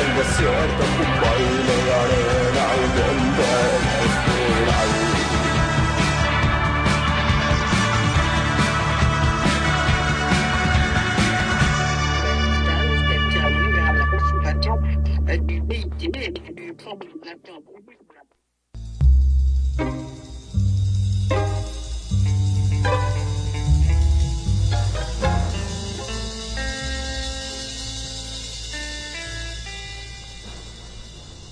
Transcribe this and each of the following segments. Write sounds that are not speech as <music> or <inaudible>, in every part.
el desierto, un baile de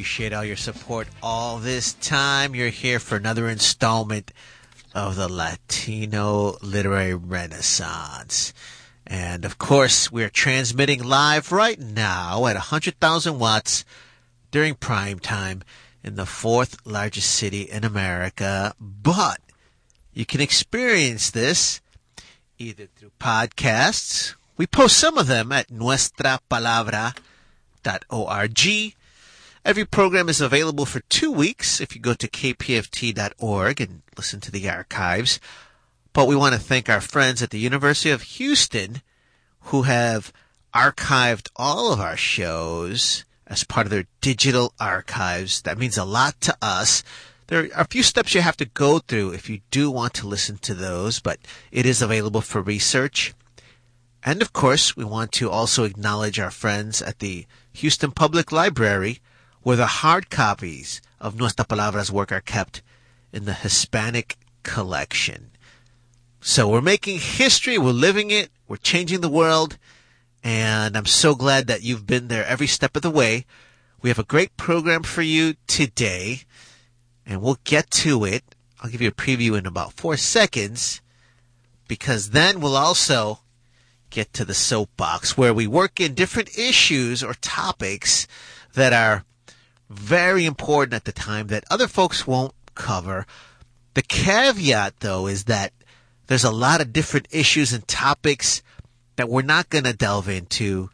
Appreciate all your support all this time. You're here for another installment of the Latino Literary Renaissance. And of course, we're transmitting live right now at 100,000 watts during prime time in the fourth largest city in America. But you can experience this either through podcasts. We post some of them at nuestrapalabra.org. Every program is available for two weeks if you go to kpft.org and listen to the archives. But we want to thank our friends at the University of Houston who have archived all of our shows as part of their digital archives. That means a lot to us. There are a few steps you have to go through if you do want to listen to those, but it is available for research. And of course, we want to also acknowledge our friends at the Houston Public Library, where the hard copies of Nuestra Palabras work are kept in the Hispanic collection. So we're making history, we're living it, we're changing the world, and I'm so glad that you've been there every step of the way. We have a great program for you today, and we'll get to it. I'll give you a preview in about four seconds, because then we'll also get to the soapbox where we work in different issues or topics that are very important at the time that other folks won't cover. The caveat, though, is that there's a lot of different issues and topics that we're not going to delve into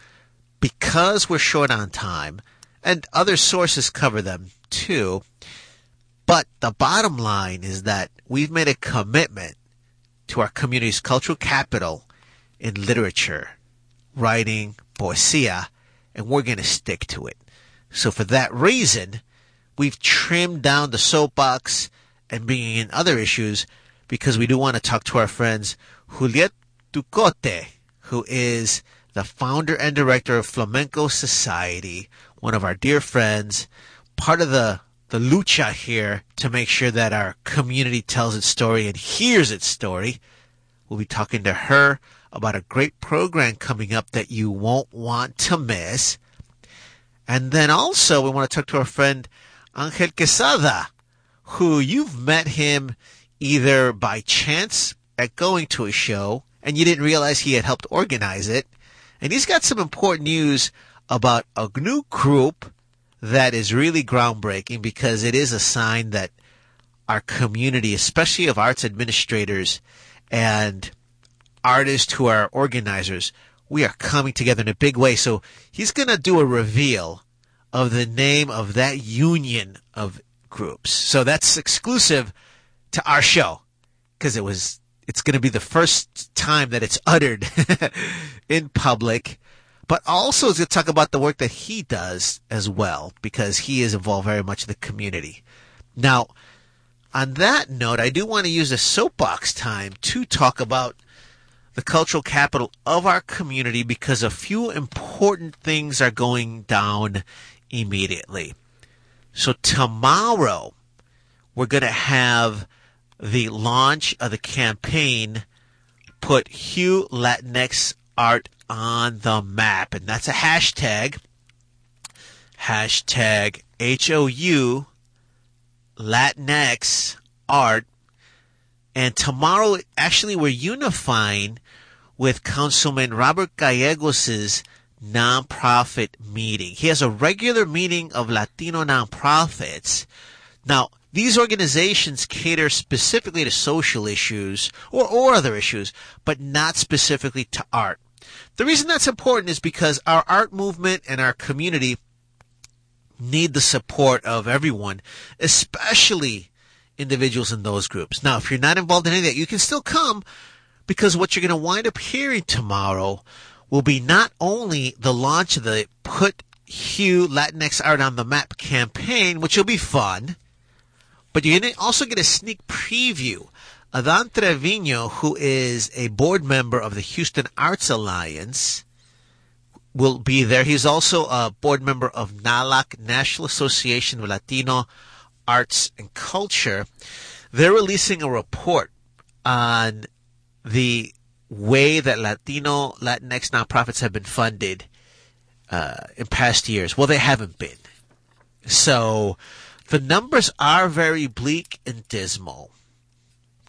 because we're short on time, and other sources cover them too. But the bottom line is that we've made a commitment to our community's cultural capital in literature, writing, poesia, and we're going to stick to it. So for that reason, we've trimmed down the soapbox and bringing in other issues because we do want to talk to our friends Juliet Ducote, who is the founder and director of Flamenco Society, one of our dear friends, part of the the lucha here to make sure that our community tells its story and hears its story. We'll be talking to her about a great program coming up that you won't want to miss. And then also we want to talk to our friend Angel Quesada, who you've met him either by chance at going to a show and you didn't realize he had helped organize it. And he's got some important news about a new group that is really groundbreaking because it is a sign that our community, especially of arts administrators and artists who are organizers, we are coming together in a big way. So he's going to do a reveal of the name of that union of groups. So that's exclusive to our show because it was it's going to be the first time that it's <laughs> uttered in public. But also, it's going to talk about the work that he does as well, because he is involved very much in the community. Now, on that note, I do want to use a soapbox time to talk about the cultural capital of our community because a few important things are going down immediately. So tomorrow, we're going to have the launch of the campaign put Hugh Latinx art on the map. And that's a hashtag. Hashtag H-O-U Latinx art. And tomorrow, actually, we're unifying with Councilman Robert Gallegos' nonprofit meeting. He has a regular meeting of Latino nonprofits. Now, these organizations cater specifically to social issues or, or other issues, but not specifically to art. The reason that's important is because our art movement and our community need the support of everyone, especially individuals in those groups. Now, if you're not involved in any of that, you can still come because what you're going to wind up hearing tomorrow will be not only the launch of the Put Hugh Latinx Art on the Map campaign, which will be fun, but you're going to also get a sneak preview. Adan Trevino, who is a board member of the Houston Arts Alliance, will be there. He's also a board member of NALAC, National Association of Latino Arts and Culture. They're releasing a report on the way that Latino Latinx nonprofits have been funded uh, in past years. Well, they haven't been. So the numbers are very bleak and dismal.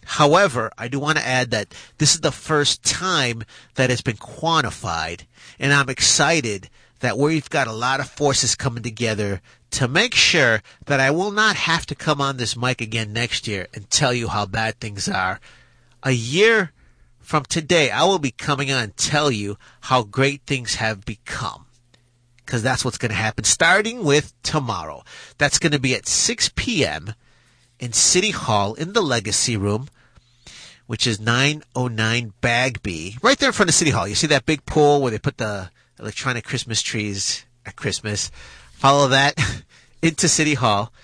However, I do want to add that this is the first time that it's been quantified, and I'm excited that we've got a lot of forces coming together to make sure that I will not have to come on this mic again next year and tell you how bad things are. A year from today, I will be coming on and tell you how great things have become because that's what's going to happen starting with tomorrow. That's going to be at 6 p.m. in City Hall in the Legacy Room, which is 909 Bagby, right there in front of City Hall. You see that big pool where they put the electronic Christmas trees at Christmas. Follow that <laughs> into City Hall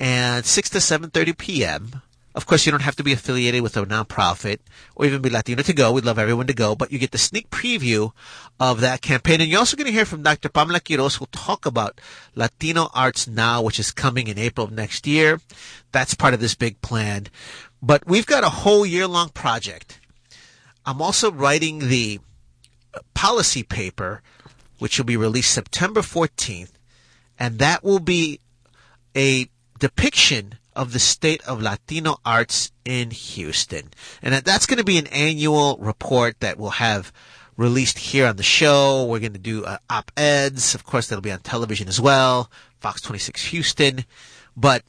and 6 to 7.30 p.m. Of course, you don't have to be affiliated with a nonprofit or even be Latino to go. We'd love everyone to go, but you get the sneak preview of that campaign. And you're also going to hear from Dr. Pamela Quiroz, who'll talk about Latino Arts Now, which is coming in April of next year. That's part of this big plan. But we've got a whole year long project. I'm also writing the uh, policy paper, which will be released September 14th, and that will be a depiction of the state of Latino arts in Houston. And that's going to be an annual report that we'll have released here on the show. We're going to do uh, op-eds. Of course, that'll be on television as well. Fox 26 Houston. But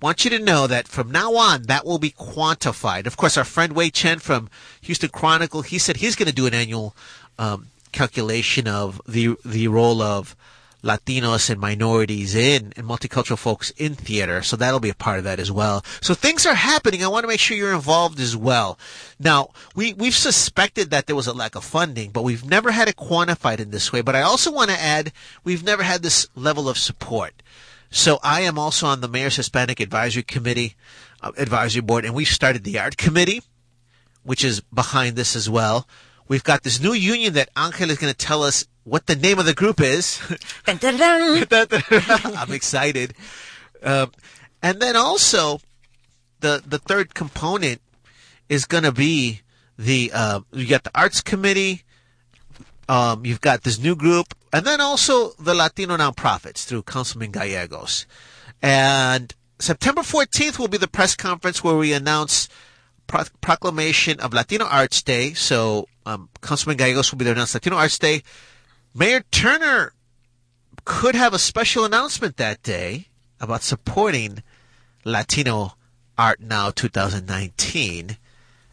want you to know that from now on, that will be quantified. Of course, our friend Wei Chen from Houston Chronicle, he said he's going to do an annual um, calculation of the the role of Latinos and minorities in and multicultural folks in theater. So that'll be a part of that as well. So things are happening. I want to make sure you're involved as well. Now, we, we've suspected that there was a lack of funding, but we've never had it quantified in this way. But I also want to add, we've never had this level of support. So I am also on the Mayor's Hispanic Advisory Committee, uh, Advisory Board, and we've started the Art Committee, which is behind this as well. We've got this new union that Angel is going to tell us what the name of the group is. <laughs> <laughs> <laughs> I'm excited. Um, and then also, the the third component is going to be the uh, you got the arts committee. Um, you've got this new group, and then also the Latino nonprofits through Councilman Gallegos. And September 14th will be the press conference where we announce pro- proclamation of Latino Arts Day. So um, Councilman Gallegos will be there announce Latino Arts Day. Mayor Turner could have a special announcement that day about supporting Latino Art Now 2019.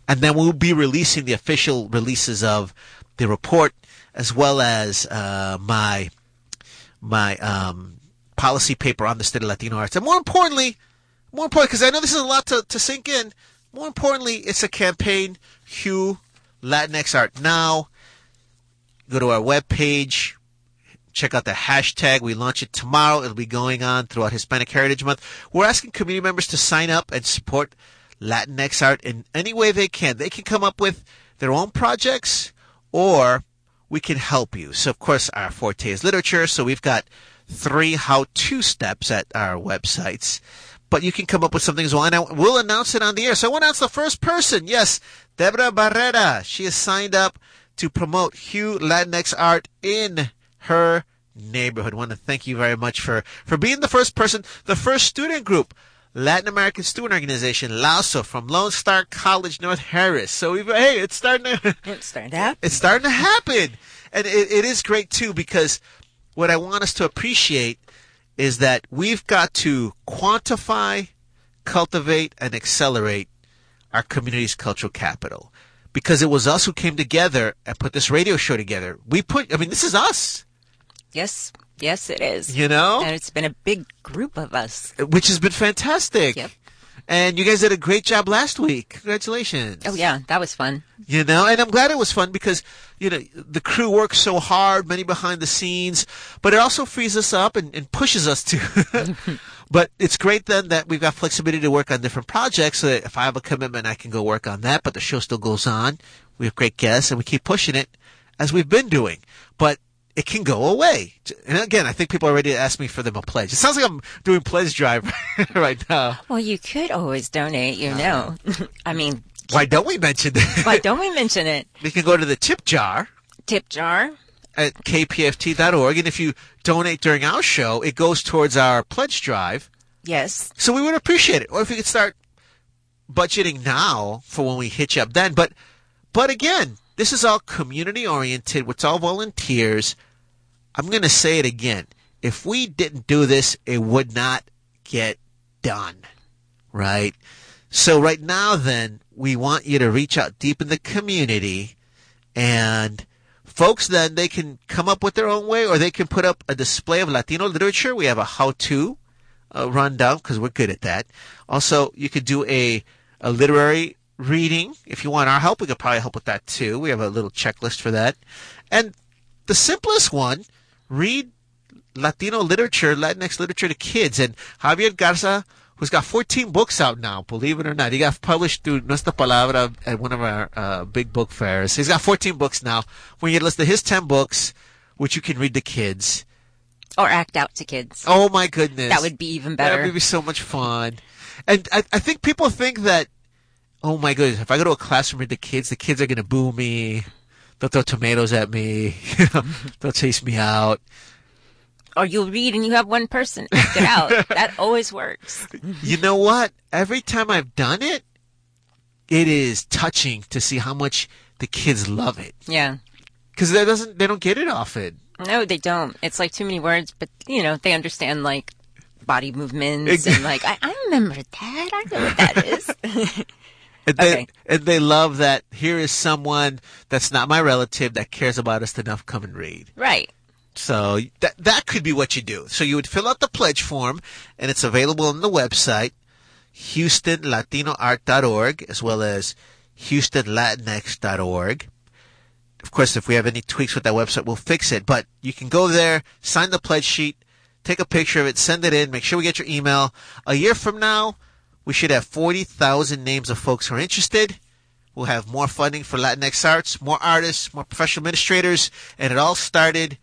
And then we'll be releasing the official releases of the report as well as uh, my my um, policy paper on the state of Latino arts. And more importantly, more importantly, because I know this is a lot to, to sink in, more importantly, it's a campaign, Hugh Latinx Art Now go to our webpage, check out the hashtag. We launch it tomorrow. It'll be going on throughout Hispanic Heritage Month. We're asking community members to sign up and support Latinx art in any way they can. They can come up with their own projects or we can help you. So, of course, our forte is literature. So we've got three how-to steps at our websites. But you can come up with something as well. And we'll announce it on the air. So I want to announce the first person. Yes, Deborah Barrera. She has signed up to promote Hugh Latinx art in her neighborhood. I want to thank you very much for, for being the first person, the first student group, Latin American Student Organization, LASO, from Lone Star College, North Harris. So we've, hey, it's starting to, <laughs> it's starting to happen. <laughs> It's starting to happen. And it, it is great too because what I want us to appreciate is that we've got to quantify, cultivate, and accelerate our community's cultural capital because it was us who came together and put this radio show together. We put, I mean, this is us. Yes, yes, it is. You know? And it's been a big group of us. Which has been fantastic. Yep. And you guys did a great job last week. Congratulations. Oh, yeah, that was fun. You know, and I'm glad it was fun because, you know, the crew works so hard, many behind the scenes, but it also frees us up and, and pushes us to. <laughs> But it's great then that we've got flexibility to work on different projects so that if I have a commitment, I can go work on that, but the show still goes on. We have great guests and we keep pushing it as we've been doing. But it can go away. And again, I think people are ready to ask me for them a pledge. It sounds like I'm doing pledge drive <laughs> right now. Well, you could always donate, you uh, know. <laughs> I mean, why don't we mention it? why don't we mention it? <laughs> We can go to the tip jar. Tip jar at kpft.org. And if you donate during our show, it goes towards our pledge drive. Yes. So we would appreciate it. Or if you could start budgeting now for when we hit you up then. But, but again, this is all community oriented. It's all volunteers. I'm going to say it again. If we didn't do this, it would not get done. Right? So right now then, we want you to reach out deep in the community and folks then they can come up with their own way or they can put up a display of Latino literature. We have a how-to uh, rundown because we're good at that. Also, you could do a, a literary reading. If you want our help, we could probably help with that too. We have a little checklist for that. And the simplest one, read Latino literature, Latinx literature to kids. And Javier Garza, who's got 14 books out now, believe it or not, he got published through Nuestra Palabra at one of our uh, big book fairs. He's got 14 books now. When you list his 10 books, which you can read to kids. Or act out to kids. Oh my goodness. That would be even better. That would be so much fun. And I, I think people think that, oh my goodness, if I go to a classroom with the kids, the kids are going to boo me. They'll throw tomatoes at me. <laughs> They'll chase me out. Oh, or you'll read and you have one person get out. <laughs> that always works. You know what? Every time I've done it, it is touching to see how much the kids love it. Yeah. Because they doesn't, they don't get it often. No, they don't. It's like too many words, but you know, they understand like body movements and like I, I remember that. I know what that is. <laughs> And they, Okay. and they love that here is someone that's not my relative that cares about us enough to come and read. right. So that that could be what you do. So you would fill out the pledge form, and it's available on the website, HoustonLatinoArt.org, as well as HoustonLatinx.org. Of course, if we have any tweaks with that website, we'll fix it. But you can go there, sign the pledge sheet, take a picture of it, send it in, make sure we get your email. A year from now, we should have 40,000 names of folks who are interested. We'll have more funding for Latinx arts, more artists, more professional administrators, and it all started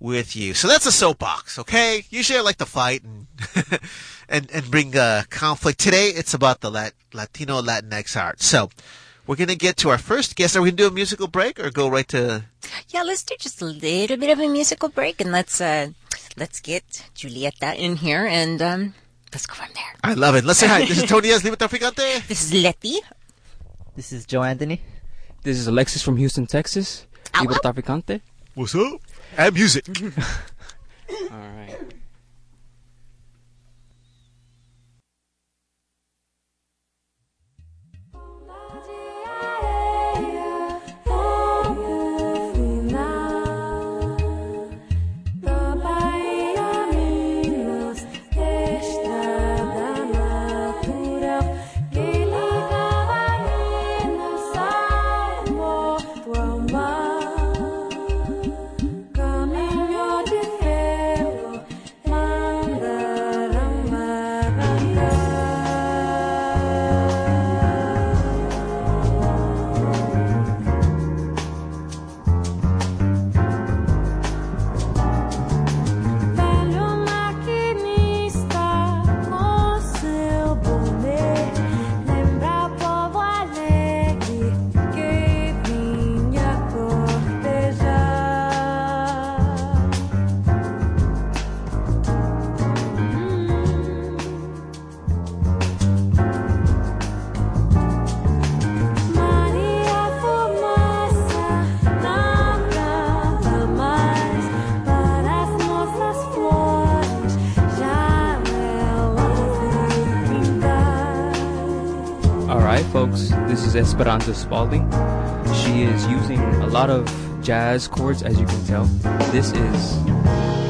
with you. So that's a soapbox, okay? Usually I like to fight and <laughs> and and bring uh, conflict. Today it's about the Lat- Latino Latinx art. So we're gonna get to our first guest. Are we gonna do a musical break or go right to? Yeah, let's do just a little bit of a musical break and let's uh let's get Julieta in here and um let's go from there. I love it. Let's say hi. This is <laughs> Tony Diaz, Librotraficante. This is Letty. This is Joe Anthony. This is Alexis from Houston, Texas. Ow, Libro. Traficante. What's up? And music. <laughs> All right. Esperanza Spalding. She is using a lot of jazz chords, as you can tell. This is,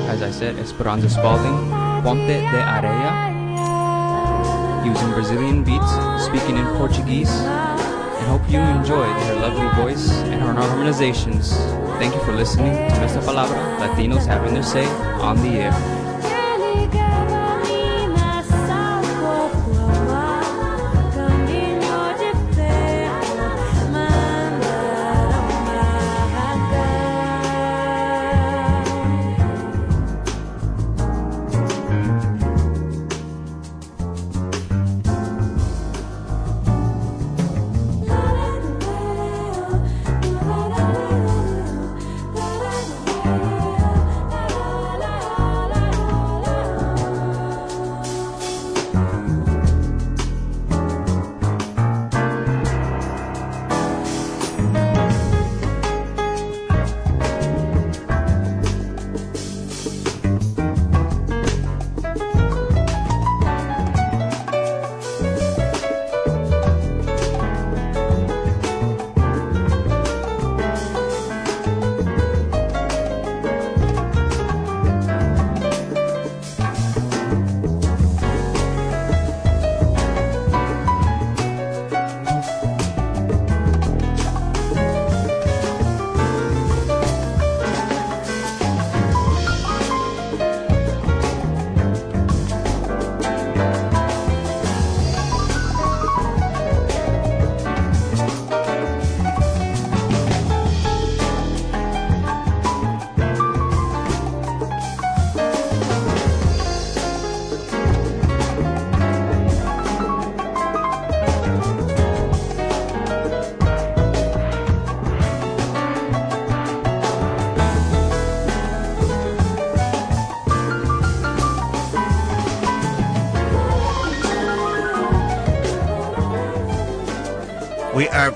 as I said, Esperanza Spalding, Ponta de Areia, using Brazilian beats, speaking in Portuguese, and hope you enjoyed her lovely voice and her harmonizations. Thank you for listening to Nuestra Palabra, Latinos having their say on the air.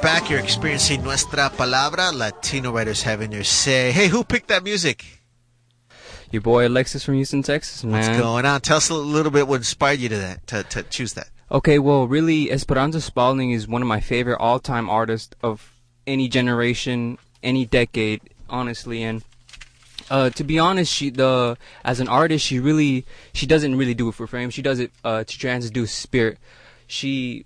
Back. You're experiencing Nuestra Palabra, Latino writers having their say. Hey, who picked that music? Your boy Alexis from Houston, Texas, man. What's going on? Tell us a little bit what inspired you to that, to, to choose that. Okay, well, really, Esperanza Spalding is one of my favorite all-time artists of any generation, any decade, honestly. And uh, to be honest, she the as an artist, she really she doesn't really do it for fame. She does it uh, to transduce spirit. She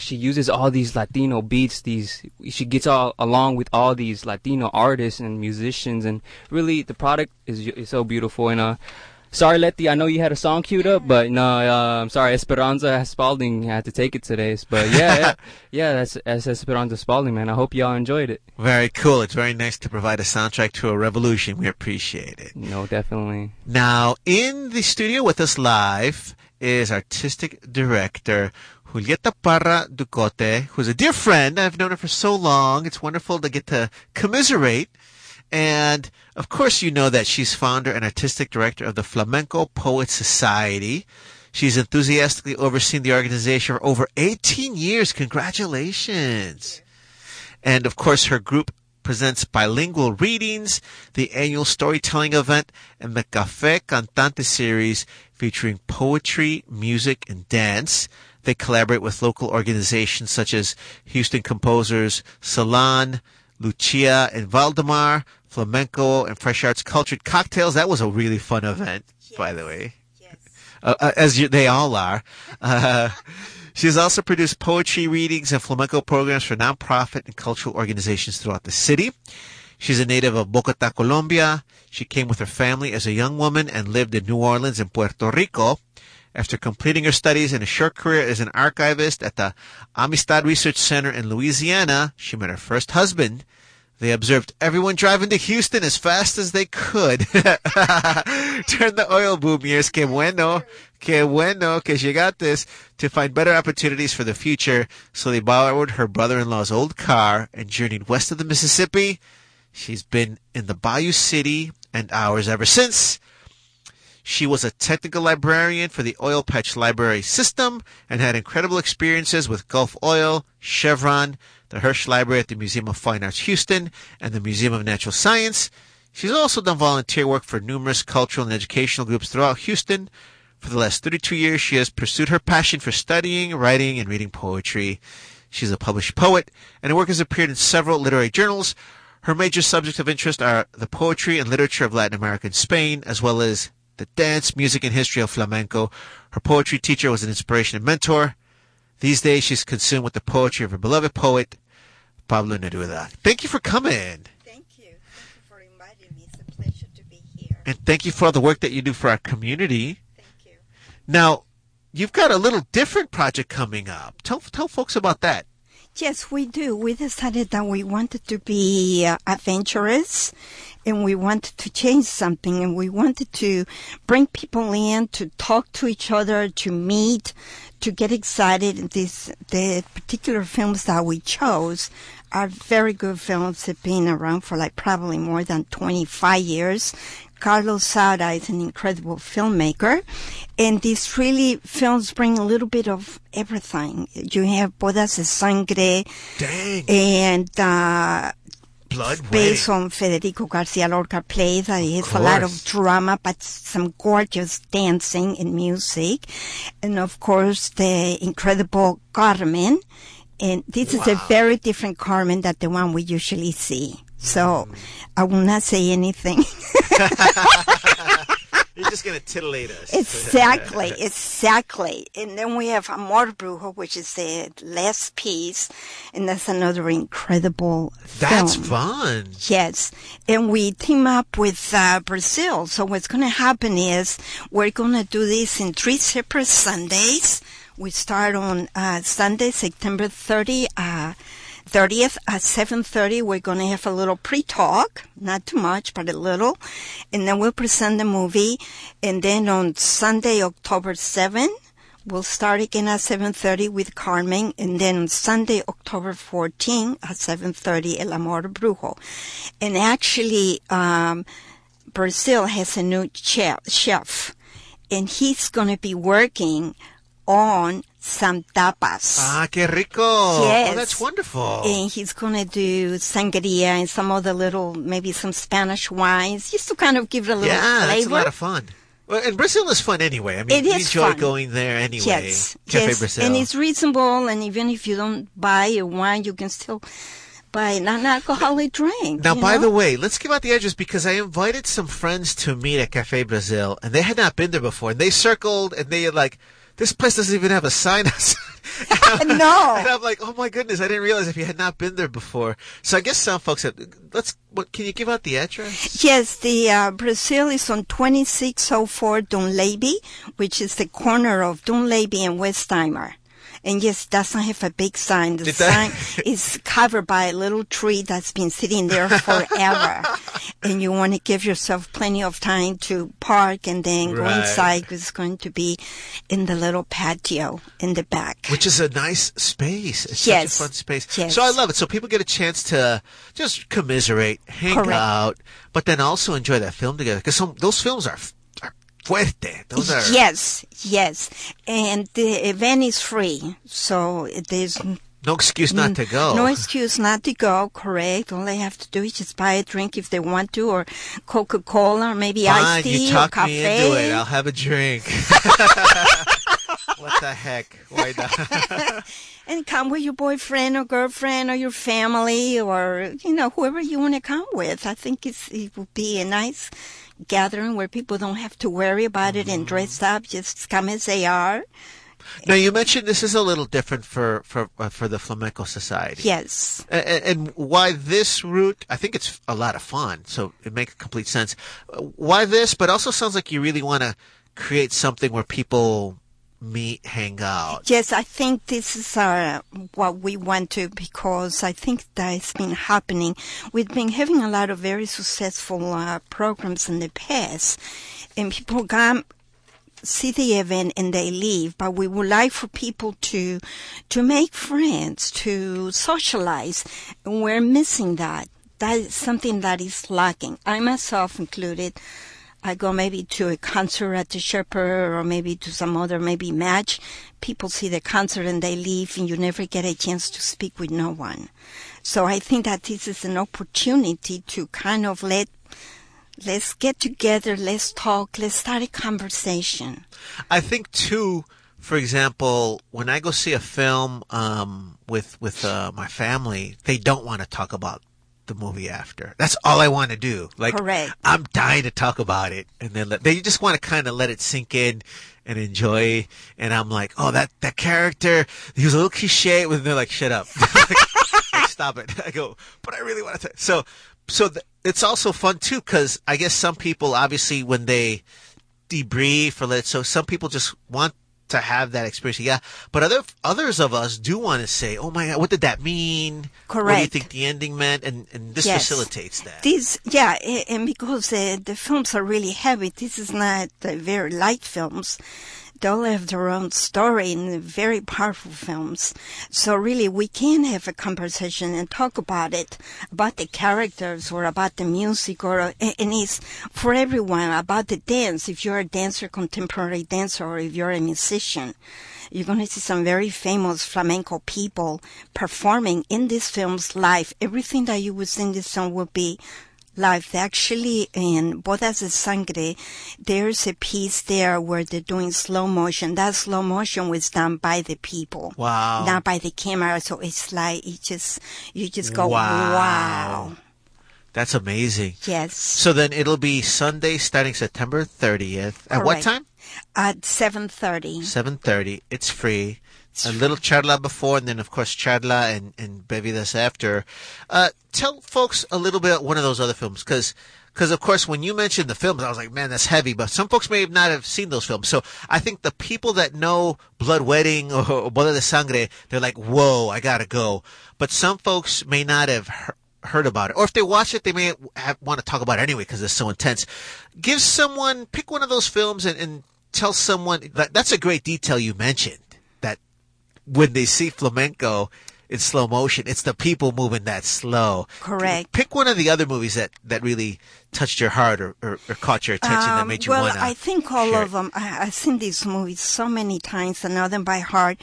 she uses all these Latino beats. These she gets all along with all these Latino artists and musicians, and really the product is is so beautiful. And uh, sorry, Letty, I know you had a song queued up, but no, uh, I'm sorry, Esperanza Spalding had to take it today. But yeah, yeah, <laughs> yeah, that's, that's Esperanza Spalding, man. I hope y'all enjoyed it. Very cool. It's very nice to provide a soundtrack to a revolution. We appreciate it. No, definitely. Now, in the studio with us live is artistic director Julieta Parra Ducote, who's a dear friend. I've known her for so long. It's wonderful to get to commiserate. And of course, you know that she's founder and artistic director of the Flamenco Poets Society. She's enthusiastically overseen the organization for over 18 years. Congratulations. And of course, her group presents bilingual readings, the annual storytelling event, and the Café Cantante series featuring poetry, music, and dance. They collaborate with local organizations such as Houston composers Salon, Lucia, and Valdemar, Flamenco, and Fresh Arts Cultured Cocktails. That was a really fun event, by the way. Uh, uh, as you, they all are. Uh, <laughs> she has also produced poetry readings and flamenco programs for nonprofit and cultural organizations throughout the city. She's a native of Bogota, Colombia. She came with her family as a young woman and lived in New Orleans and Puerto Rico. After completing her studies and a short career as an archivist at the Amistad Research Center in Louisiana, she met her first husband. They observed everyone driving to Houston as fast as they could. <laughs> During the oil boom years, que bueno, que bueno que she got this, to find better opportunities for the future. So they borrowed her brother-in-law's old car and journeyed west of the Mississippi. She's been in the Bayou City and hours ever since. She was a technical librarian for the Oil Patch Library System and had incredible experiences with Gulf Oil, Chevron, the Hirsch Library at the Museum of Fine Arts Houston, and the Museum of Natural Science. She's also done volunteer work for numerous cultural and educational groups throughout Houston. For the last 32 years, she has pursued her passion for studying, writing, and reading poetry. She's a published poet, and her work has appeared in several literary journals. Her major subjects of interest are the poetry and literature of Latin America and Spain, as well as the dance, music, and history of flamenco. Her poetry teacher was an inspiration and mentor. These days, she's consumed with the poetry of her beloved poet, Pablo Neruda. Thank you for coming. Thank you. Thank you for inviting me. It's a pleasure to be here. And thank you for all the work that you do for our community. Thank you. Now, you've got a little different project coming up. Tell, tell folks about that. Yes, we do. We decided that we wanted to be uh, adventurous and we wanted to change something and we wanted to bring people in to talk to each other, to meet, to get excited. This, the particular films that we chose are very good films. They've been around for like probably more than 25 years. Carlos Saura is an incredible filmmaker, and these really films bring a little bit of everything. You have Bodas de Sangre, Dang. and uh, Blood based on Federico Garcia Lorca plays. That is a lot of drama, but some gorgeous dancing and music, and of course the incredible Carmen. And this is a very different Carmen than the one we usually see. So Mm. I will not say anything. <laughs> <laughs> You're just going to titillate us. Exactly, <laughs> exactly. And then we have Amor Brujo, which is the last piece, and that's another incredible That's film. fun. Yes, and we team up with uh, Brazil. So what's going to happen is we're going to do this in three separate Sundays. We start on uh, Sunday, September 30, uh, 30th at 7.30. We're going to have a little pre-talk, not too much, but a little. And then we'll present the movie. And then on Sunday, October 7, We'll start again at 7.30 with Carmen, and then on Sunday, October 14 at 7.30, El Amor Brujo. And actually, um, Brazil has a new chef, chef and he's going to be working on some tapas. Ah, que rico. Oh, Yes. that's wonderful. And he's gonna do sangria and some other little, maybe some Spanish wines, just to kind of give it a little yeah, flavor. that's a lot of fun. Well, and Brazil is fun anyway. I mean, It we enjoy fun. going there anyway. Yes, Cafe yes, Brazil. and it's reasonable. And even if you don't buy a wine, you can still buy a non-alcoholic drink. Now, by know? the way, let's give out the address because I invited some friends to meet at Cafe Brazil, and they had not been there before. And they circled, and they had like, this place doesn't even have a sign <laughs> outside. <laughs> No. and I'm like, oh my goodness, I didn't realize if you had not been there before. So I guess some folks have. Let's. What can you give out the address? Yes, the uh, Brazil is on 2604 Dunlavy, which is the corner of Dunlavy and Westheimer. And yes, it doesn't have a big sign. The Did sign is covered by a little tree that's been sitting there forever. <laughs> and you want to give yourself plenty of time to park and then go Right. inside 'cause it's going to be in the little patio in the back. Which is a nice space. It's Yes. such a fun space. Yes. So I love it. So people get a chance to just commiserate, hang Correct. out, but then also enjoy that film together. Because those films are fuerte. Those are Yes, yes. And the event is free. So there's no excuse not to go. No excuse not to go, correct. All they have to do is just buy a drink if they want to, or Coca Cola, or maybe Fine, iced tea, you or talk cafe. me into it. I'll have a drink. <laughs> what the heck? Why not? <laughs> and come with your boyfriend or girlfriend or your family or, you know, whoever you want to come with. I think it's, it would be a nice gathering where people don't have to worry about it and dress up, just come as they are. now you mentioned this is a little different for for uh, for the flamenco society. Yes. A- a- And why this route? I think it's a lot of fun, so it makes complete sense. Uh, Why this? But also sounds like you really want to create something where people meet, hang out. Yes, I think this is uh, what we want to because I think that it's been happening. We've been having a lot of very successful uh, programs in the past, and people come see the event and they leave. But we would like for people to to make friends, to socialize, and we're missing that. That is something that is lacking. I myself included. I go maybe to a concert at the Shepherd or maybe to some other maybe match. People see the concert and they leave and you never get a chance to speak with no one. So I think that this is an opportunity to kind of let, let's get together, let's talk, let's start a conversation. I think too. For example, when I go see a film um, with with uh, my family, they don't want to talk about the movie after. That's all I want to do. Like, Correct. I'm dying to talk about it, and then let, they just want to kind of let it sink in and enjoy. And I'm like, oh, that that character, he was a little cliche. And they're like, shut up, <laughs> like, stop it. I go, but I really want to. So, so th- it's also fun too because I guess some people obviously when they debrief or let so some people just want to have that experience yeah but other others of us do want to say oh my god what did that mean Correct. what do you think the ending meant and and this Yes. facilitates that This, yeah, and because uh, the films are really heavy, this is not uh, very light films. They all have their own story in very powerful films. So really, we can have a conversation and talk about it, about the characters or about the music or, and it's for everyone about the dance. If you're a dancer, contemporary dancer, or if you're a musician. You're going to see some very famous flamenco people performing in these films live. Everything that you would see in this film will be They actually, in Bodas de Sangre, there's a piece there where they're doing slow motion. That slow motion was done by the people. Wow. Not by the camera. So it's like, it just, you just go, Wow. wow. that's amazing Yes. so then it'll be sunday starting september 30th at what time At 7.30. 7.30 it's free a little charla before and then of course charla and, and bebidas after uh, tell folks a little bit one of those other films because because of course when you mentioned the films i was like man that's heavy but some folks may not have seen those films so i think the people that know blood wedding <laughs> or, boda de sangre they're like whoa i gotta go but some folks may not have heard heard about it, or if they watch it, they may have, want to talk about it anyway because it's so intense. Give someone, pick one of those films and, and tell someone that that's a great detail you mentioned. That when they see flamenco, in slow motion. It's the people moving that slow. Correct. Pick one of the other movies that, that really touched your heart or, or, or caught your attention that Um, made you well, want to. I think all of them. I, I've seen these movies so many times. I know them by heart.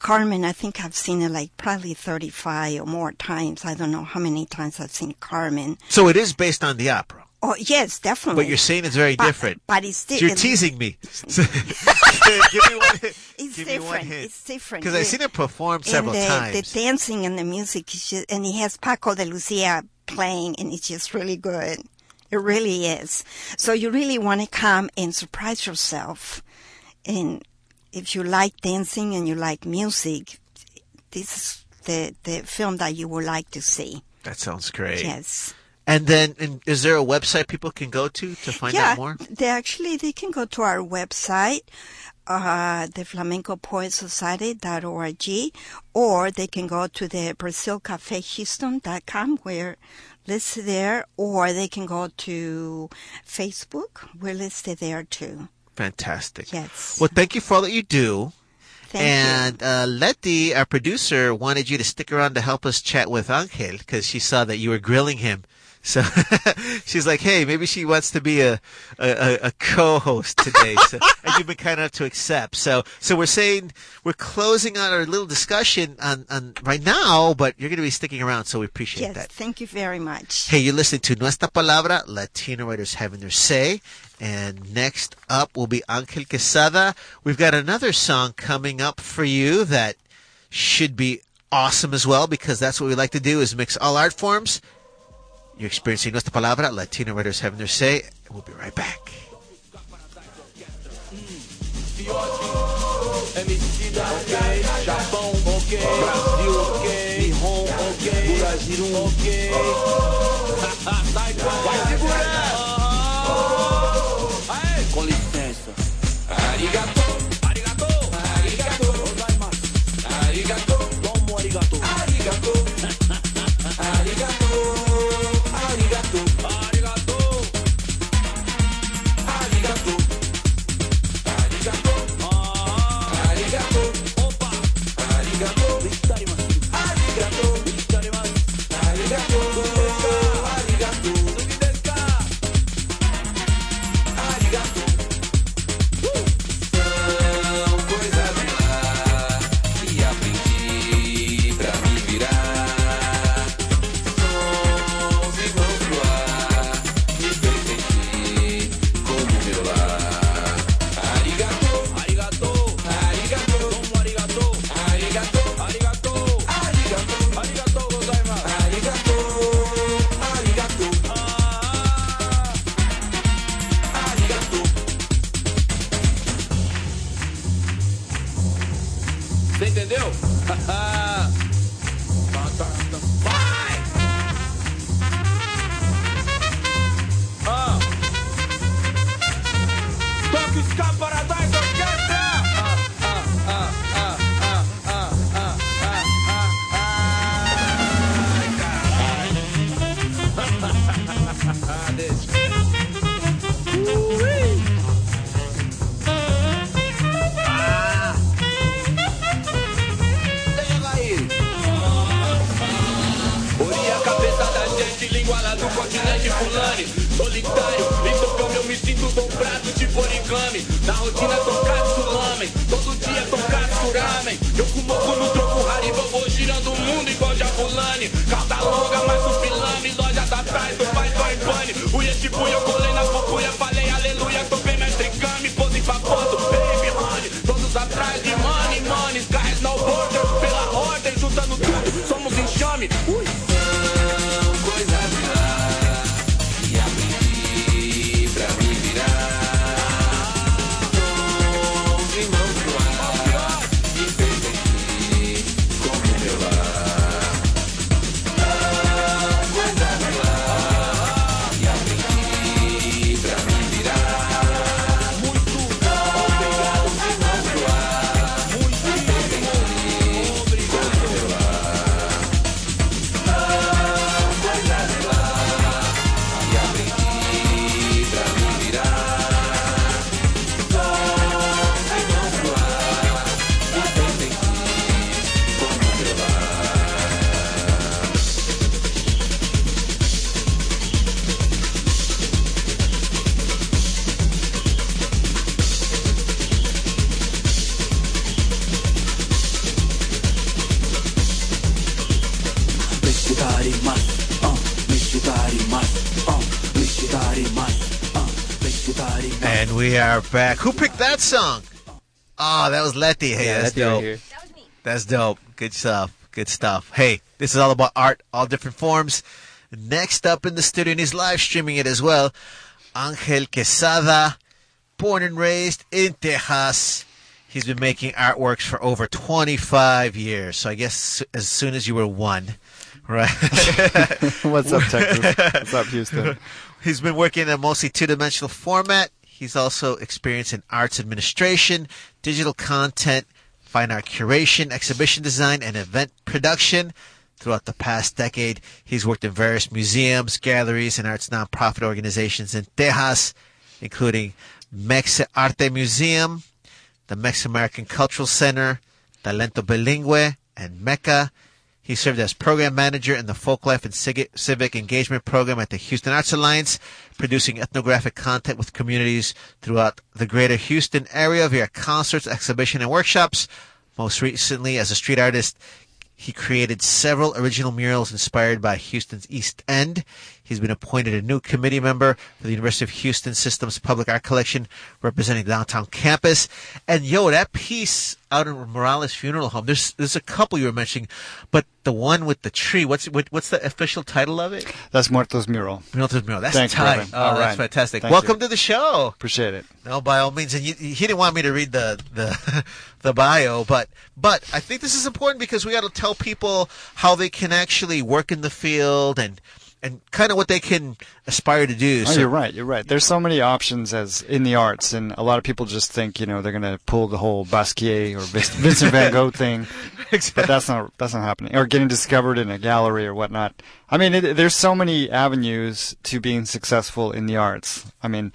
Carmen, I think I've seen it like probably 35 or more times. I don't know how many times I've seen Carmen. So it is based on the opera. Oh, yes, definitely. But you're saying it's very But- different. But it's So you're teasing me. <laughs> <laughs> Give me one. It's give me one different. hint. It's different. Because I've seen it performed several and the, times. the dancing and the music just, and he has Paco de Lucia playing, and it's just really good. It really is. So you really want to come and surprise yourself. And if you like dancing and you like music, this is the, the film that you would like to see. that sounds great. Yes. And then, and is there a website people can go to to find yeah, out more? they actually they can go to our website, uh, the Flamenco Poet Society.org, or they can go to the BrazilCafeHouston.com where listed there, or they can go to Facebook. We're listed there too. Fantastic. Yes. Well, thank you for all that you do. Thank and uh, Letty, our producer, wanted you to stick around to help us chat with Angel because she saw that you were grilling him. So <laughs> she's like, "Hey, maybe she wants to be a a, a co-host today." So, <laughs> and you've been kind enough to accept. So, so we're saying we're closing on our little discussion on, on right now, but you're going to be sticking around, so we appreciate Yes, that. thank you very much. Hey, you're listening to Nuestra Palabra, Latino writers having their say. And next up will be Angel Quesada. We've got another song coming up for you that should be awesome as well because that's what we like to do is mix all art forms. You're experiencing Nuestra Palabra, Latino writers having their say. We'll be right back. Emicida, ok. Are back. Who picked that song? Oh, that was Letty. Hey, Yeah, that's Letty right dope. here. That's dope. Good stuff. Good stuff. Hey, this is all about art, all different forms. Next up in the studio, and he's live streaming it as well. Angel Quesada, born and raised in Texas. He's been making artworks for over 25 years. So I guess as soon as you were one, right? <laughs> What's up, Texas? What's up, Houston? <laughs> He's been working in a mostly two dimensional format. He's also experienced in arts administration, digital content, fine art curation, exhibition design, and event production. Throughout the past decade, he's worked in various museums, galleries, and arts nonprofit organizations in Texas, including Mex Arte Museum, the Mex American Cultural Center, Talento Bilingue, and MECA. He served as program manager in the Folklife and Civic Engagement Program at the Houston Arts Alliance, producing ethnographic content with communities throughout the greater Houston area via concerts, exhibition, and workshops. Most recently, as a street artist, he created several original murals inspired by Houston's East End. He's been appointed a new committee member for the University of Houston System's Public Art Collection, representing the downtown campus. And yo, that piece out in Morales Funeral Home, there's there's a couple you were mentioning, but the one with the tree, what's what, what's the official title of it? That's Muertos Mural. Muertos Mural. That's Thanks, tight. Reverend. Oh, All that's right. fantastic. Thank Welcome you. to the show. Appreciate it. No, by all means, and you, he didn't want me to read the the <laughs> the bio, but but I think this is important because we got to tell people how they can actually work in the field and and kind of what they can aspire to do. Oh, So- you're right. You're right. There's so many options as in the arts, and a lot of people just think you know they're going to pull the whole Basquiat or <laughs> Vincent Van Gogh thing, <laughs> but that's not that's not happening. Or getting discovered in a gallery or whatnot. I mean, it, there's so many avenues to being successful in the arts. I mean,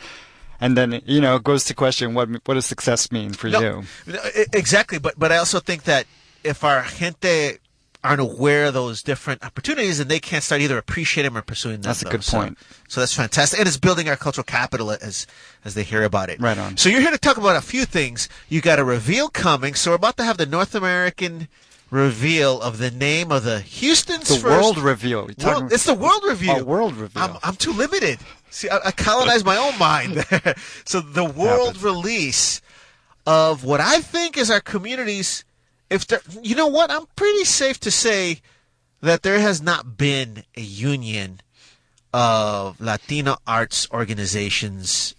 and then you know it goes to question what what does success mean for No, you? no, exactly, but but I also think that if our gente aren't aware of those different opportunities, and they can't start either appreciating them or pursuing them. That's a though. good point. So, that's fantastic, and it's building our cultural capital as as they hear about it. Right on. So you're here to talk about a few things. You got a reveal coming. So we're about to have the North American reveal of the name of the Houston's The first world reveal. World, it's the world reveal. Oh, world reveal. I'm, I'm too limited. See, I, I colonized my own mind. <laughs> so the world release of what I think is our communities. If there, you know what, I'm pretty safe to say that there has not been a union of Latino arts organizations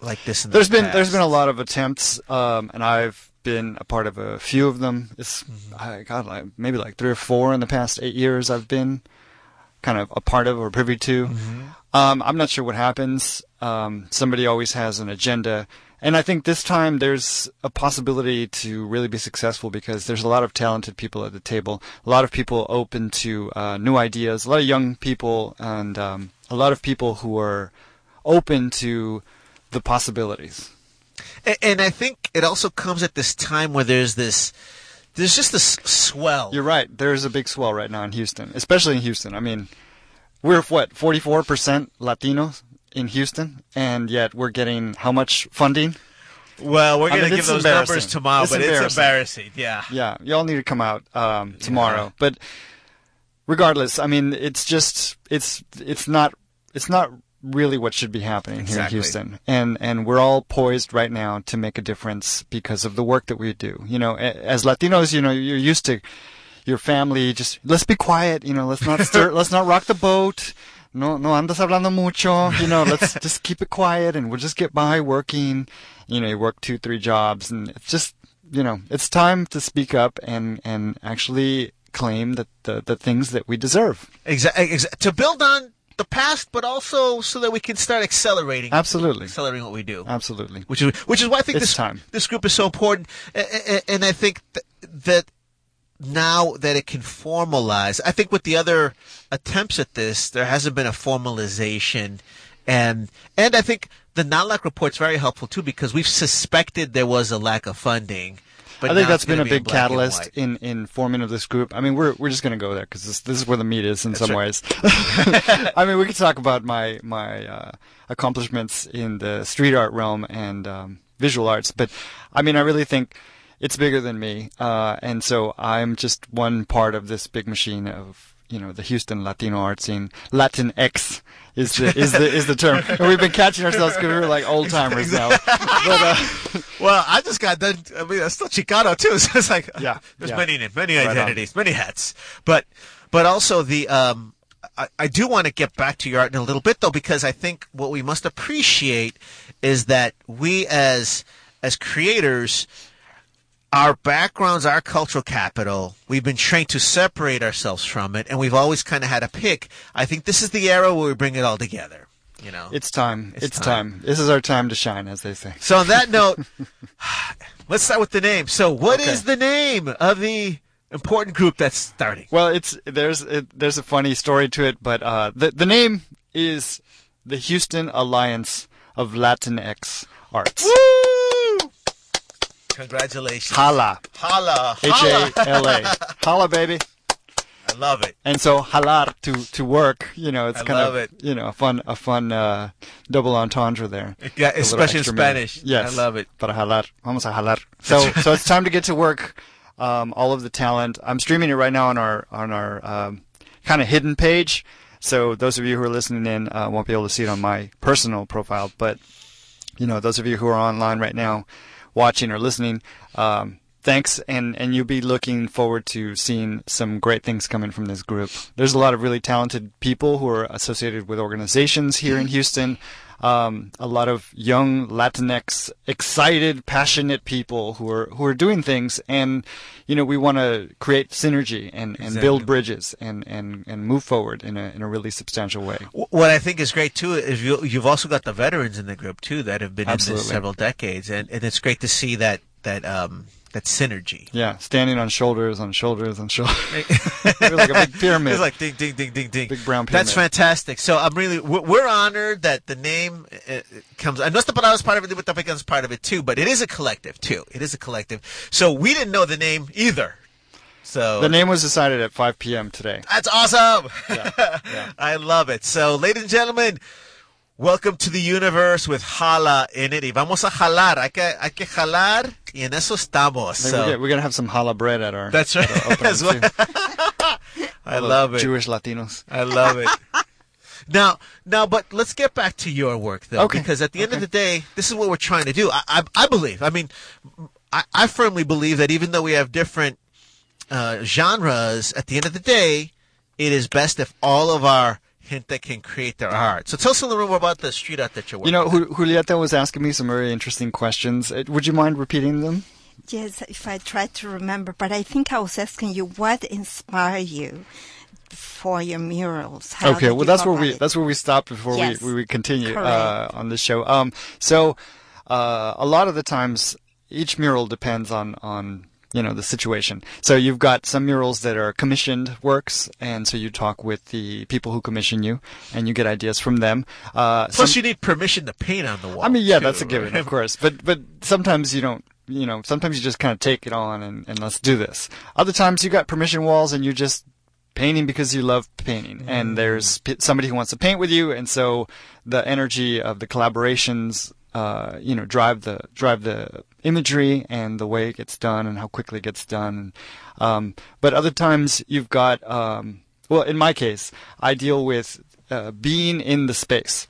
like this in the There's been there's been a lot of attempts, um, and I've been a part of a few of them. It's Mm-hmm. I got like maybe like three or four in the past eight years. I've been kind of a part of or privy to. Mm-hmm. Um, I'm not sure what happens. Um, somebody always has an agenda, and I think this time there's a possibility to really be successful because there's a lot of talented people at the table, a lot of people open to uh, new ideas, a lot of young people, and um, a lot of people who are open to the possibilities. And, and I think it also comes at this time where there's this, there's just this swell. You're right. There's a big swell right now in Houston, especially in Houston. I mean, we're what 44% Latinos in Houston, and yet we're getting how much funding? Well, we're going to give those numbers tomorrow, It's but it's embarrassing. embarrassing. Yeah. Yeah, y'all need to come out um, tomorrow. But regardless, I mean, it's just it's it's not it's not really what should be happening Exactly. here in Houston, and and we're all poised right now to make a difference because of the work that we do. You know, as Latinos, you know, you're used to your family just let's be quiet. You know, let's not stir, <laughs> let's not rock the boat. No, no andas hablando mucho. You know, let's <laughs> just keep it quiet and we'll just get by working. You know, you work two, three jobs and it's just, you know, it's time to speak up and, and actually claim that the, the things that we deserve. Exactly. Exa- to build on the past, but also so that we can start accelerating, Absolutely. accelerating what we do. Absolutely. which is which is why I think It's this time. this group is so important, A- a- a- and I think th- that now that it can formalize, I think with the other attempts at this, there hasn't been a formalization, and and I think the NALAC report's very helpful too because we've suspected there was a lack of funding. But I think that's been a be big catalyst in, in forming of this group. I mean, we're we're just going to go there because this this is where the meat is in some right. ways. <laughs> I mean, we could talk about my my uh, accomplishments in the street art realm and um, visual arts, but I mean, I really think it's bigger than me, uh, and so I'm just one part of this big machine of you know the Houston Latino art scene. Latin X is the is the is the term. And we've been catching ourselves because we're like old timers now. <laughs> But uh, Well, I just got done. I mean, I'm still Chicano too, <laughs> so it's like Yeah, there's yeah. many many Right identities, many hats. But but also the um, I, I do want to get back to your art in a little bit though, because I think what we must appreciate is that we as as creators. Our backgrounds, our cultural capital, we've been trained to separate ourselves from it, and we've always kind of had a pick. I think this is the era where we bring it all together. You know, it's time. It's It's, time. time. This is our time to shine, as they say. So on that note, <laughs> let's start with the name. So what is Okay. the name of the important group that's starting? Well, it's there's it, there's a funny story to it, but uh, the the name is the Houston Alliance of Latinx Arts. Woo! Congratulations. Hala, Hala. H Holla. A L A, Hala, baby. I love it. And so halar to to work, you know, it's I kind love of it. you know a fun a fun uh, double entendre there. Yeah, especially in extra meaning. Spanish. Yes, I love it. Para jalar, vamos a jalar. <laughs> So so it's time to get to work. Um, all of the talent. I'm streaming it right now on our on our um, kind of hidden page. So those of you who are listening in uh, won't be able to see it on my personal profile, but you know those of you who are online right now, watching or listening. Um, Thanks, and, and you'll be looking forward to seeing some great things coming from this group. There's a lot of really talented people who are associated with organizations here in Houston. Um, a lot of young Latinx, excited, passionate people who are who are doing things, and you know we want to create synergy and, and Exactly. build bridges and, and, and move forward in a in a really substantial way. What I think is great too is you, you've also got the veterans in the group too that have been in Absolutely. this several decades, and, and it's great to see that that um, that synergy. Yeah, standing on shoulders on shoulders on shoulders. <laughs> it was like a big pyramid. It's like ding, ding, ding, ding, ding. Big brown pyramid. That's fantastic. So I'm really, we're, honored that the name uh, comes. I know is part of it, but Tapicans is part of it too. But it is a collective too. It is a collective. So we didn't know the name either. So the name was decided at 5 p.m. today. That's awesome. <laughs> yeah. I love it. So, ladies and gentlemen, welcome to the universe with Hala in it. Y vamos a jalar. Hay que, hay que jalar. En eso estamos. So, we're, gonna, have some challah bread at our. that's right. <laughs> our what- too. I love it. Jewish Latinos. I love it. <laughs> Now, now, but let's get back to your work, though, Okay. because at the end of the day, this is what we're trying to do. I, I, I believe. I mean, I, I firmly believe that even though we have different uh, genres, at the end of the day, it is best if all of our gente can create their art. So tell us a little more about the street art that you're working. You know, Ju- Julieta was asking me some very interesting questions. Uh, Would you mind repeating them? Yes, if I try to remember, but I think I was asking you what inspired you for your murals. How okay, well that's where we it? that's where we stopped before Yes. we, we continue uh, on this show. Um, so uh, a lot of the times, each mural depends on on you know the situation. So you've got some murals that are commissioned works, and so you talk with the people who commission you, and you get ideas from them. Uh, Plus, some- you need permission to paint on the wall. I mean, yeah, too, that's a given, right? of <laughs> course. But but sometimes you don't. You know, sometimes you just kind of take it on and, and let's do this. Other times you got permission walls and you're just painting because you love painting. Mm. And there's p- somebody who wants to paint with you, and so the energy of the collaborations, uh, you know, drive the drive the imagery and the way it gets done and how quickly it gets done. Um, but other times you've got, um, well, in my case, I deal with uh, being in the space.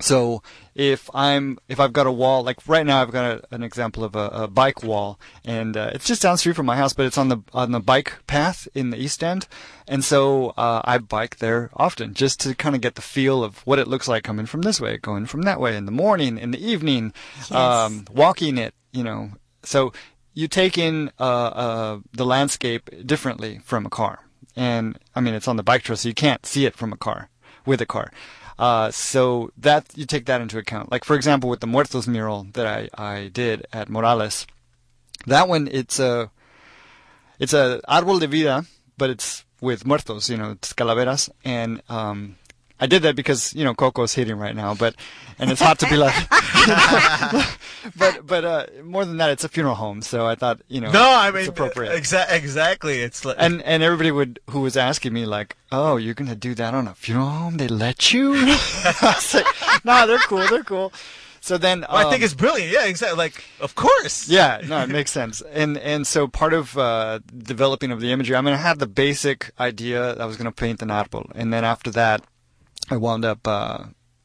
So if I'm if I've got a wall like right now I've got a, an example of a, a bike wall and uh, it's just down the street from my house but it's on the on the bike path in the east end. And so uh, I bike there often just to kind of get the feel of what it looks like coming from this way going from that way in the morning in the evening um, walking it you know. So you take in uh, uh, the landscape differently from a car. And I mean it's on the bike trail so you can't see it from a car with a car. Uh, so that you take that into account. Like for example, with the Muertos mural that I, I did at Morales, that one it's a it's a árbol de vida, but it's with muertos, you know, it's calaveras, and um, I did that because you know Coco's hitting right now, but and it's hot to be like, <laughs> but but uh, more than that, it's a funeral home, so I thought you know No, I it's mean, appropriate. exa- exactly. It's like, And and everybody would who was asking me like, "Oh, you're gonna do that on a funeral home? They let you?" <laughs> I was like, "Nah, they're cool. They're cool." so then Well, I think um, it's brilliant. Yeah, exactly. Like, of course. yeah, no, it makes sense. And and so part of uh, developing of the imagery, I mean, I had the basic idea that I was going to paint an árbol, and then after that, I wound up. Uh,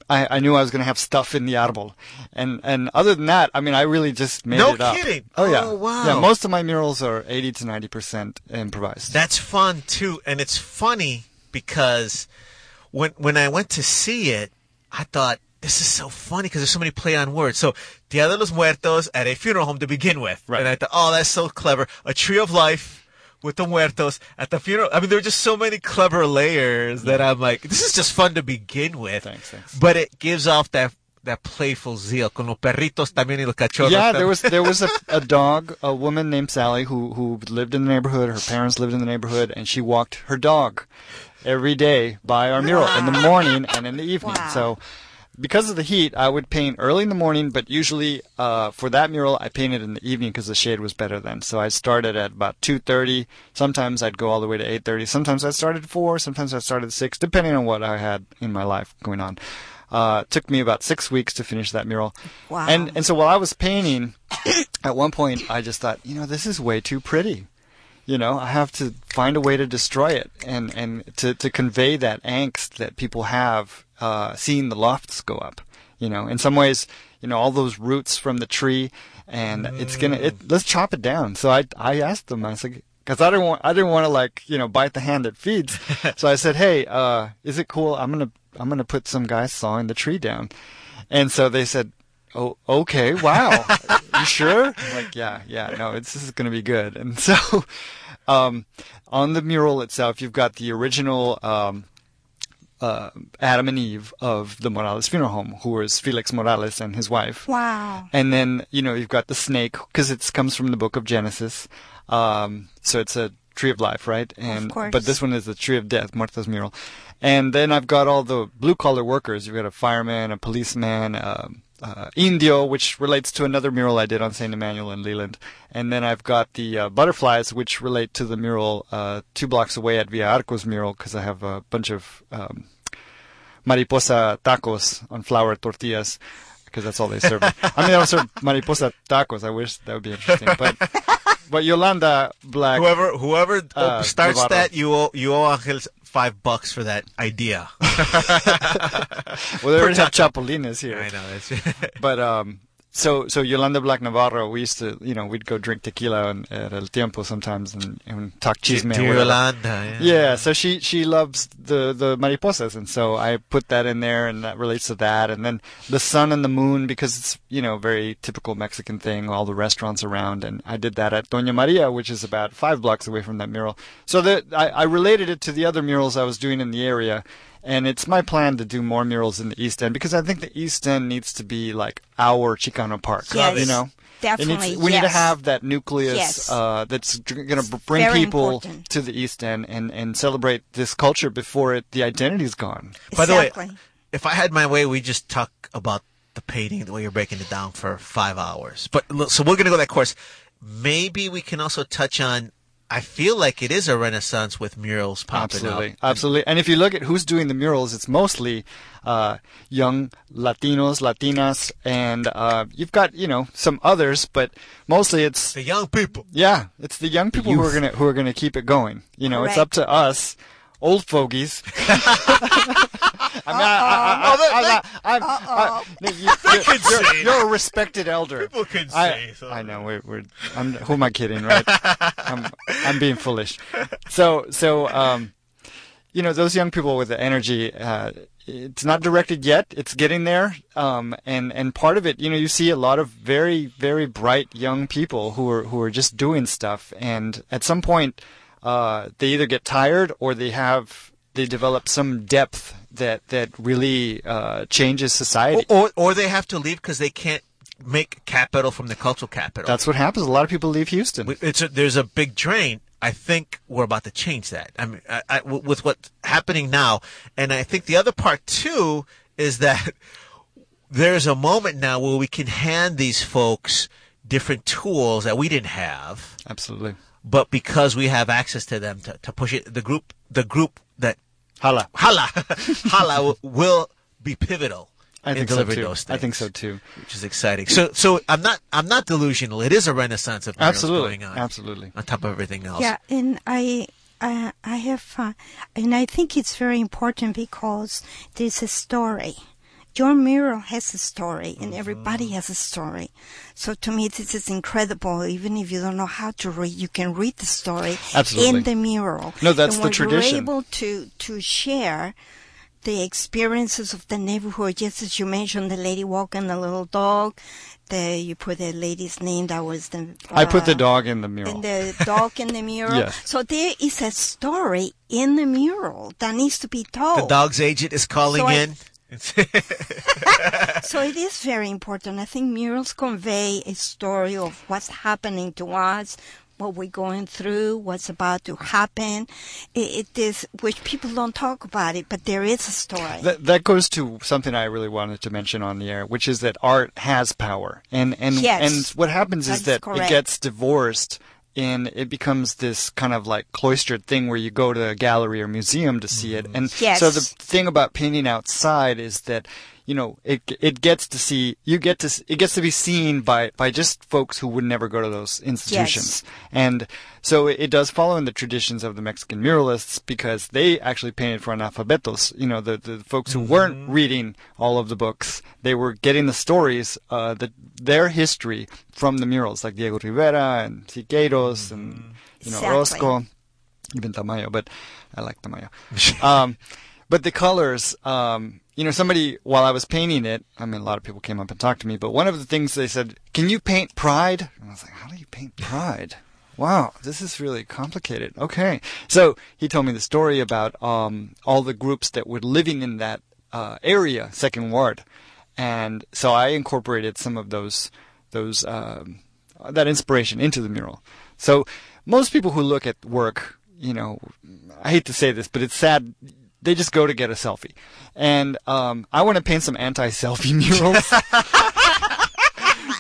I, I knew I was going to have stuff in the árbol, and and other than that, I mean, I really just made No it up. No kidding. Oh yeah, Oh, wow. Yeah, most of my murals are eighty to ninety percent improvised. That's fun too, and it's funny because when when I went to see it, I thought this is so funny because there's so many play on words. So Dia de los Muertos at a funeral home to begin with, Right. and I thought, oh, that's so clever. A tree of life with the muertos at the funeral. I mean, there are just so many clever layers that I'm like, this is just fun to begin with. Thanks, thanks. But it gives off that that playful zeal. Con los perritos también y los cachorros. Yeah, there was there was a, <laughs> a dog, a woman named Sally who who lived in the neighborhood. Her parents lived in the neighborhood, and she walked her dog every day by our mural in the morning and in the evening. Wow. So. Because of the heat, I would paint early in the morning, but usually uh, for that mural, I painted in the evening because the shade was better then. So I started at about 2:30. Sometimes I'd go all the way to 8:30. Sometimes I started at four. Sometimes I started at six, depending on what I had in my life going on. Uh, it took me about six weeks to finish that mural. Wow. And and so while I was painting, <coughs> at one point I just thought, you know, this is way too pretty. You know, I have to find a way to destroy it and and to to convey that angst that people have uh, seeing the lofts go up. You know, in some ways, you know, all those roots from the tree, and it's gonna. It, let's chop it down. So I I asked them. I was like. Because I didn't want, I didn't want to like, you know, bite the hand that feeds. <laughs> so I said, "Hey, uh, is it cool? I'm gonna, I'm gonna put some guy sawing the tree down." And so they said, "Oh, okay, wow, <laughs> you sure?" I'm like, "Yeah, yeah, no, it's this is gonna be good." And <laughs> so, um, on the mural itself, you've got the original um, uh, Adam and Eve of the Morales Funeral Home, who was Felix Morales and his wife. Wow. And then you know you've got the snake because it comes from the book of Genesis, um, so it's a tree of life, right? And course. but this one is the tree of death, Muertos mural. And then I've got all the blue collar workers. You've got a fireman, a policeman, um uh, Indio, which relates to another mural I did on Saint Emmanuel in Leeland. And then I've got the uh, butterflies, which relate to the mural uh, two blocks away at Villa Arcos mural because I have a bunch of um, mariposa tacos on flour tortillas because that's all they serve. <laughs> I mean, they don't serve mariposa tacos. I wish that would be interesting. But but Yolanda Black, Whoever whoever Uh, starts Navarro. that, you owe you owe Angel five bucks for that idea. <laughs> well, they already have chapulines here. I know that's But um, so so Yolanda Black Navarro, we used to, you know, we'd go drink tequila and, at El Tiempo sometimes and, and talk chisme. whatever. Yolanda. Yeah, so she she loves the the mariposas, and so I put that in there, and that relates to that. And then the sun and the moon, because it's you know very typical Mexican thing, all the restaurants around, and I did that at Doña Maria, which is about five blocks away from that mural. So that I, I related it to the other murals I was doing in the area. And it's my plan to do more murals in the East End because I think the East End needs to be like our Chicano Park. Yes, you know, It needs- definitely, we need to have that nucleus Yes. uh, that's going to bring very people important. to the East End and, and celebrate this culture before it the identity's gone. Exactly. By the way, if I had my way, we just talk about the painting the way you're breaking it down for five hours. But look, so we're gonna go that course. Maybe we can also touch on. I feel like it is a renaissance with murals popping Absolutely, up. absolutely. And if you look at who's doing the murals, it's mostly uh, young Latinos, Latinas, and uh, you've got you know some others, but mostly it's The young people. yeah, it's the young people who are gonna who are gonna keep it going. You know, it's up to us. Old fogies. <laughs> I mean, I, you're, a respected elder. People can I, say so. I know. We're, we're I'm, who am I kidding, right? I'm, I'm being foolish. So, so, um, you know, those young people with the energy, uh, it's not directed yet. It's getting there. Um, and, and part of it, you know, you see a lot of very, very bright young people who are, who are just doing stuff. And at some point, uh, they either get tired or they have, they develop some depth that, that really, uh, changes society. Or, or they have to leave because they can't make capital from the cultural capital. That's what happens. A lot of people leave Houston. It's a, there's a big drain. I think we're about to change that. I mean, I, I, with what's happening now, and I think the other part too is that <laughs> there's a moment now where we can hand these folks different tools that we didn't have, Absolutely. But because we have access to them to, to push it, the group, the group that Hala. Hala, <laughs> Hala will be pivotal I in think so delivering too. those things. I think so too. Which is exciting. So, so I'm not, I'm not delusional. It is a renaissance of murals Absolutely, going on. absolutely. On top of everything else. Yeah, and I, I, I have, uh, and I think it's very important because there's a story. Your mural has a story, and everybody Mm-hmm. has a story. So to me, this is incredible. Even if you don't know how to read, you can read the story Absolutely. in the mural. No, that's and the tradition. You're able to to share the experiences of the neighborhood, just as you mentioned, the lady walking the little dog. The you put the lady's name. That was the. I put the uh, dog in the mural. and the dog in the <laughs> mural. Yes. So there is a story in the mural that needs to be told. The dog's agent is calling So I- in. <laughs> so it is very important. I think murals convey a story of what's happening to us, what we're going through, what's about to happen. It, it is, which people don't talk about it, but there is a story. That, that goes to something I really wanted to mention on the air, which is that art has power, and and Yes. and what happens is that it gets divorced, and it becomes this kind of like cloistered thing where you go to a gallery or museum to see it, mm-hmm. and Yes. so the thing about painting outside is that you know it it gets to see you get to it gets to be seen by by just folks who would never go to those institutions, yes. and so it, it does follow in the traditions of the Mexican muralists because they actually painted for analfabetos. You know, the the folks who weren't reading all of the books, they were getting the stories, uh, the their history from the murals, like Diego Rivera and Siqueiros and you know Exactly. Orozco, even Tamayo, but I like Tamayo. <laughs> um, but the colors, um, you know, somebody while I was painting it, I mean, a lot of people came up and talked to me, but one of the things they said, "Can you paint pride?" And I was like, "How do you paint pride?" Wow, this is really complicated. Okay, so he told me the story about um, all the groups that were living in that uh, area, Second Ward, and so I incorporated some of those those um, that inspiration into the mural. So most people who look at work, you know, I hate to say this, but it's sad. They just go to get a selfie, and um, I want to paint some anti-selfie <laughs> murals.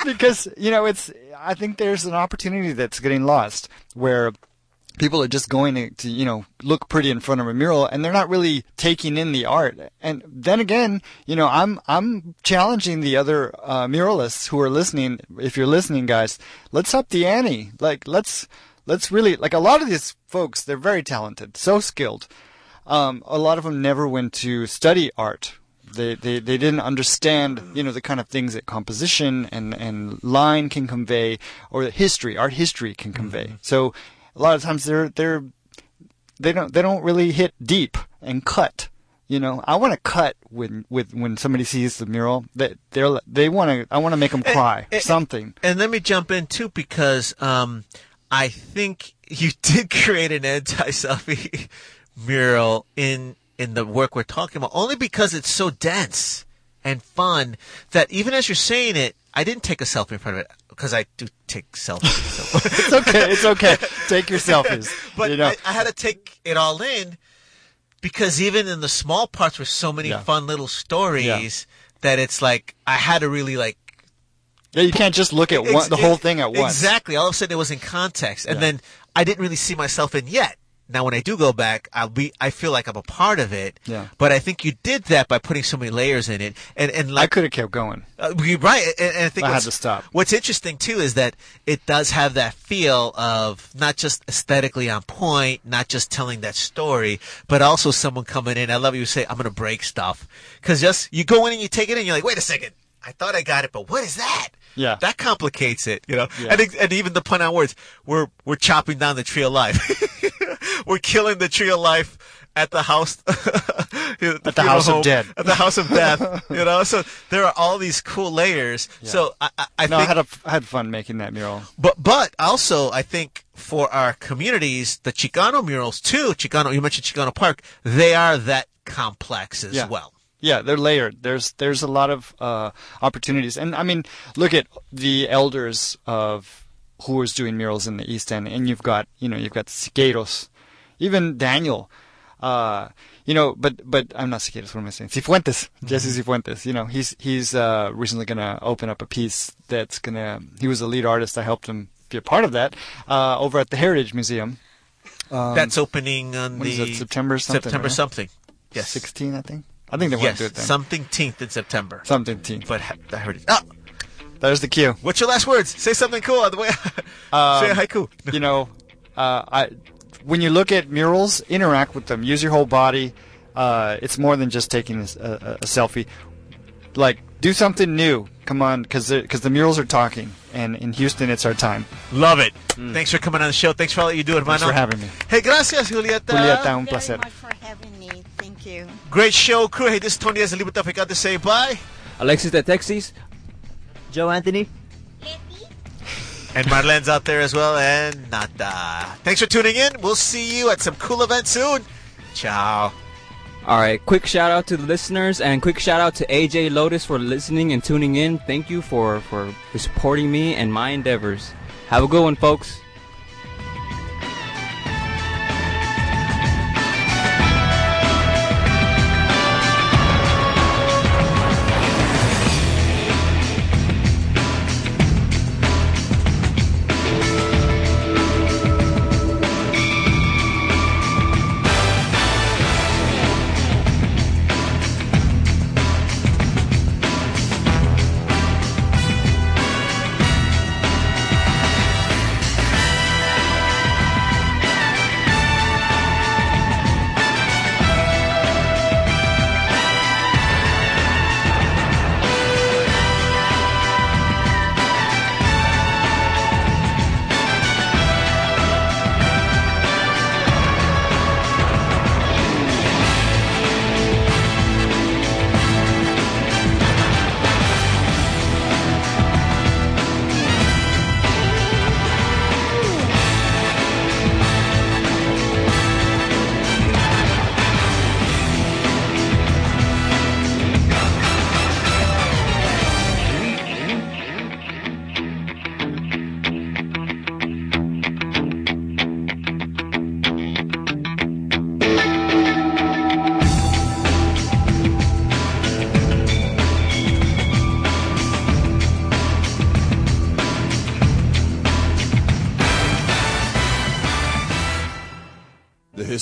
Because you know it's. I think there's an opportunity that's getting lost where people are just going to, to you know look pretty in front of a mural and they're not really taking in the art. And then again you know i'm i'm challenging the other uh, muralists who are listening. If you're listening guys let's up the ante. Like let's let's really like a lot of these folks they're very talented so skilled um, a lot of them never went to study art. They, they they didn't understand you know the kind of things that composition and and line can convey or history art history can convey. So a lot of times they're they're they don't they don't really hit deep and cut. You know i want to cut when with when somebody sees the mural that they're they want to i want to make them cry. eh, something. And let me jump in too because um, I think <laughs> you did create an anti-selfie mural in in the work we're talking about, only because it's so dense and fun that even as you're saying it, I didn't take a selfie in front of it because I do take selfies. <laughs> So. it's okay it's okay take your selfies <laughs> but you know I, I had to take it all in because even in the small parts were so many Yeah. fun little stories that it's like I had to really like yeah, you can't just look at one, the whole thing at once Exactly. All of a sudden, it was in context, and Yeah. then I didn't really see myself in yet. Now, when I do go back, I'll be. I feel like I'm a part of it. Yeah. But I think you did that by putting so many layers in it, and and i could have kept going uh, right. And, and I think I had what's- to stop. What's interesting too is that it does have that feel of not just aesthetically on point, not just telling that story, but also someone coming in. I love you say, "I'm going to break stuff," because just you go in and you take it in, you're like, "Wait a second, I thought I got it, but what is that?" Yeah. that complicates it, you know. Yeah. And, and even the pun on words, we're we're chopping down the tree of life. <laughs> we're killing the tree of life at the house <laughs> at the house of dead. at the house of death you know? So there are all these cool layers. So i, I, I no think i had a, I had fun making that mural. But but also i think for our communities the chicano murals too chicano you mentioned chicano park they are that complex as Yeah. well. Yeah, they're layered. There's there's a lot of uh, opportunities, and I mean, look at the elders of who was doing murals in the East End, and you've got you know you've got Siqueiros, even Daniel, uh, you know, but but I'm not Siqueiros. What am I saying? Sifuentes, Jesse Sifuentes. You know, he's he's uh, recently gonna open up a piece that's gonna. He was a lead artist. I helped him be a part of that uh, over at the Heritage Museum. Um, that's opening on the it, September something, september right? something yes 16, I think. I think they want yes, to do it then. something teenth in September. Something teen. But ha- I heard it. Oh, There's the cue. what's your last words? Say something cool on the way. Um, Say a haiku. you know, uh, I when you look at murals, interact with them. Use your whole body. Uh, it's more than just taking a, a, a selfie. Like, do something new. Come on, because because the murals are talking, and in Houston, it's our time. Love it. Thanks for coming on the show. Thanks for all that you do, hermano. Thanks for having me. Hey, gracias, Julieta. Julieta, un Very placer. much for having me. Thank you. Great show, crew. Hey, this is Tony as the Libertad Got to say bye. Alexis de Texas. Joe Anthony. And Marlene's out there as well, and nada. Thanks for tuning in. We'll see you at some cool event soon. Ciao. All right, quick shout out to the listeners and quick shout out to AJ Lotus for listening and tuning in. Thank you for, for, for supporting me and my endeavors. Have a good one, folks.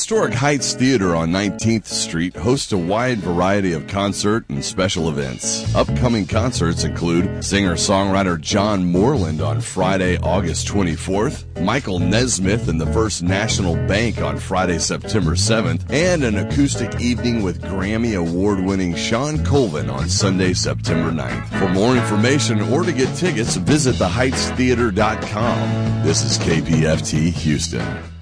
Historic Heights Theater on 19th Street hosts a wide variety of concert and special events. Upcoming concerts include singer-songwriter John Moreland on Friday, August 24th, Michael Nesmith and the First National Band on Friday, September 7th, and an acoustic evening with Grammy Award-winning Shawn Colvin on Sunday, September 9th. For more information or to get tickets, visit theheightstheater.com. This is KPFT Houston.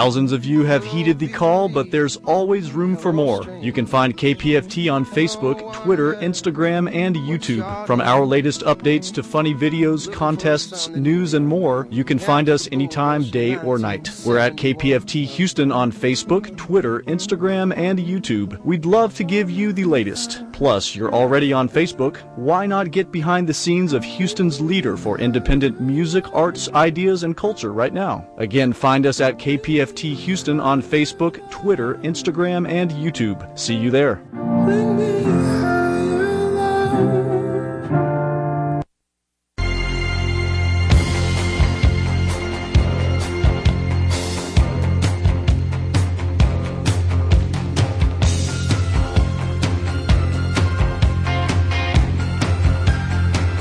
Thousands of you have heeded the call, but there's always room for more. You can find KPFT on Facebook, Twitter, Instagram, and YouTube. From our latest updates to funny videos, contests, news, and more, you can find us anytime, day or night. We're at KPFT Houston on Facebook, Twitter, Instagram, and YouTube. We'd love to give you the latest. Plus, you're already on Facebook. Why not get behind the scenes of Houston's leader for independent music, arts, ideas, and culture right now? Again, find us at KPFT Houston on Facebook, Twitter, Instagram, and YouTube. See you there.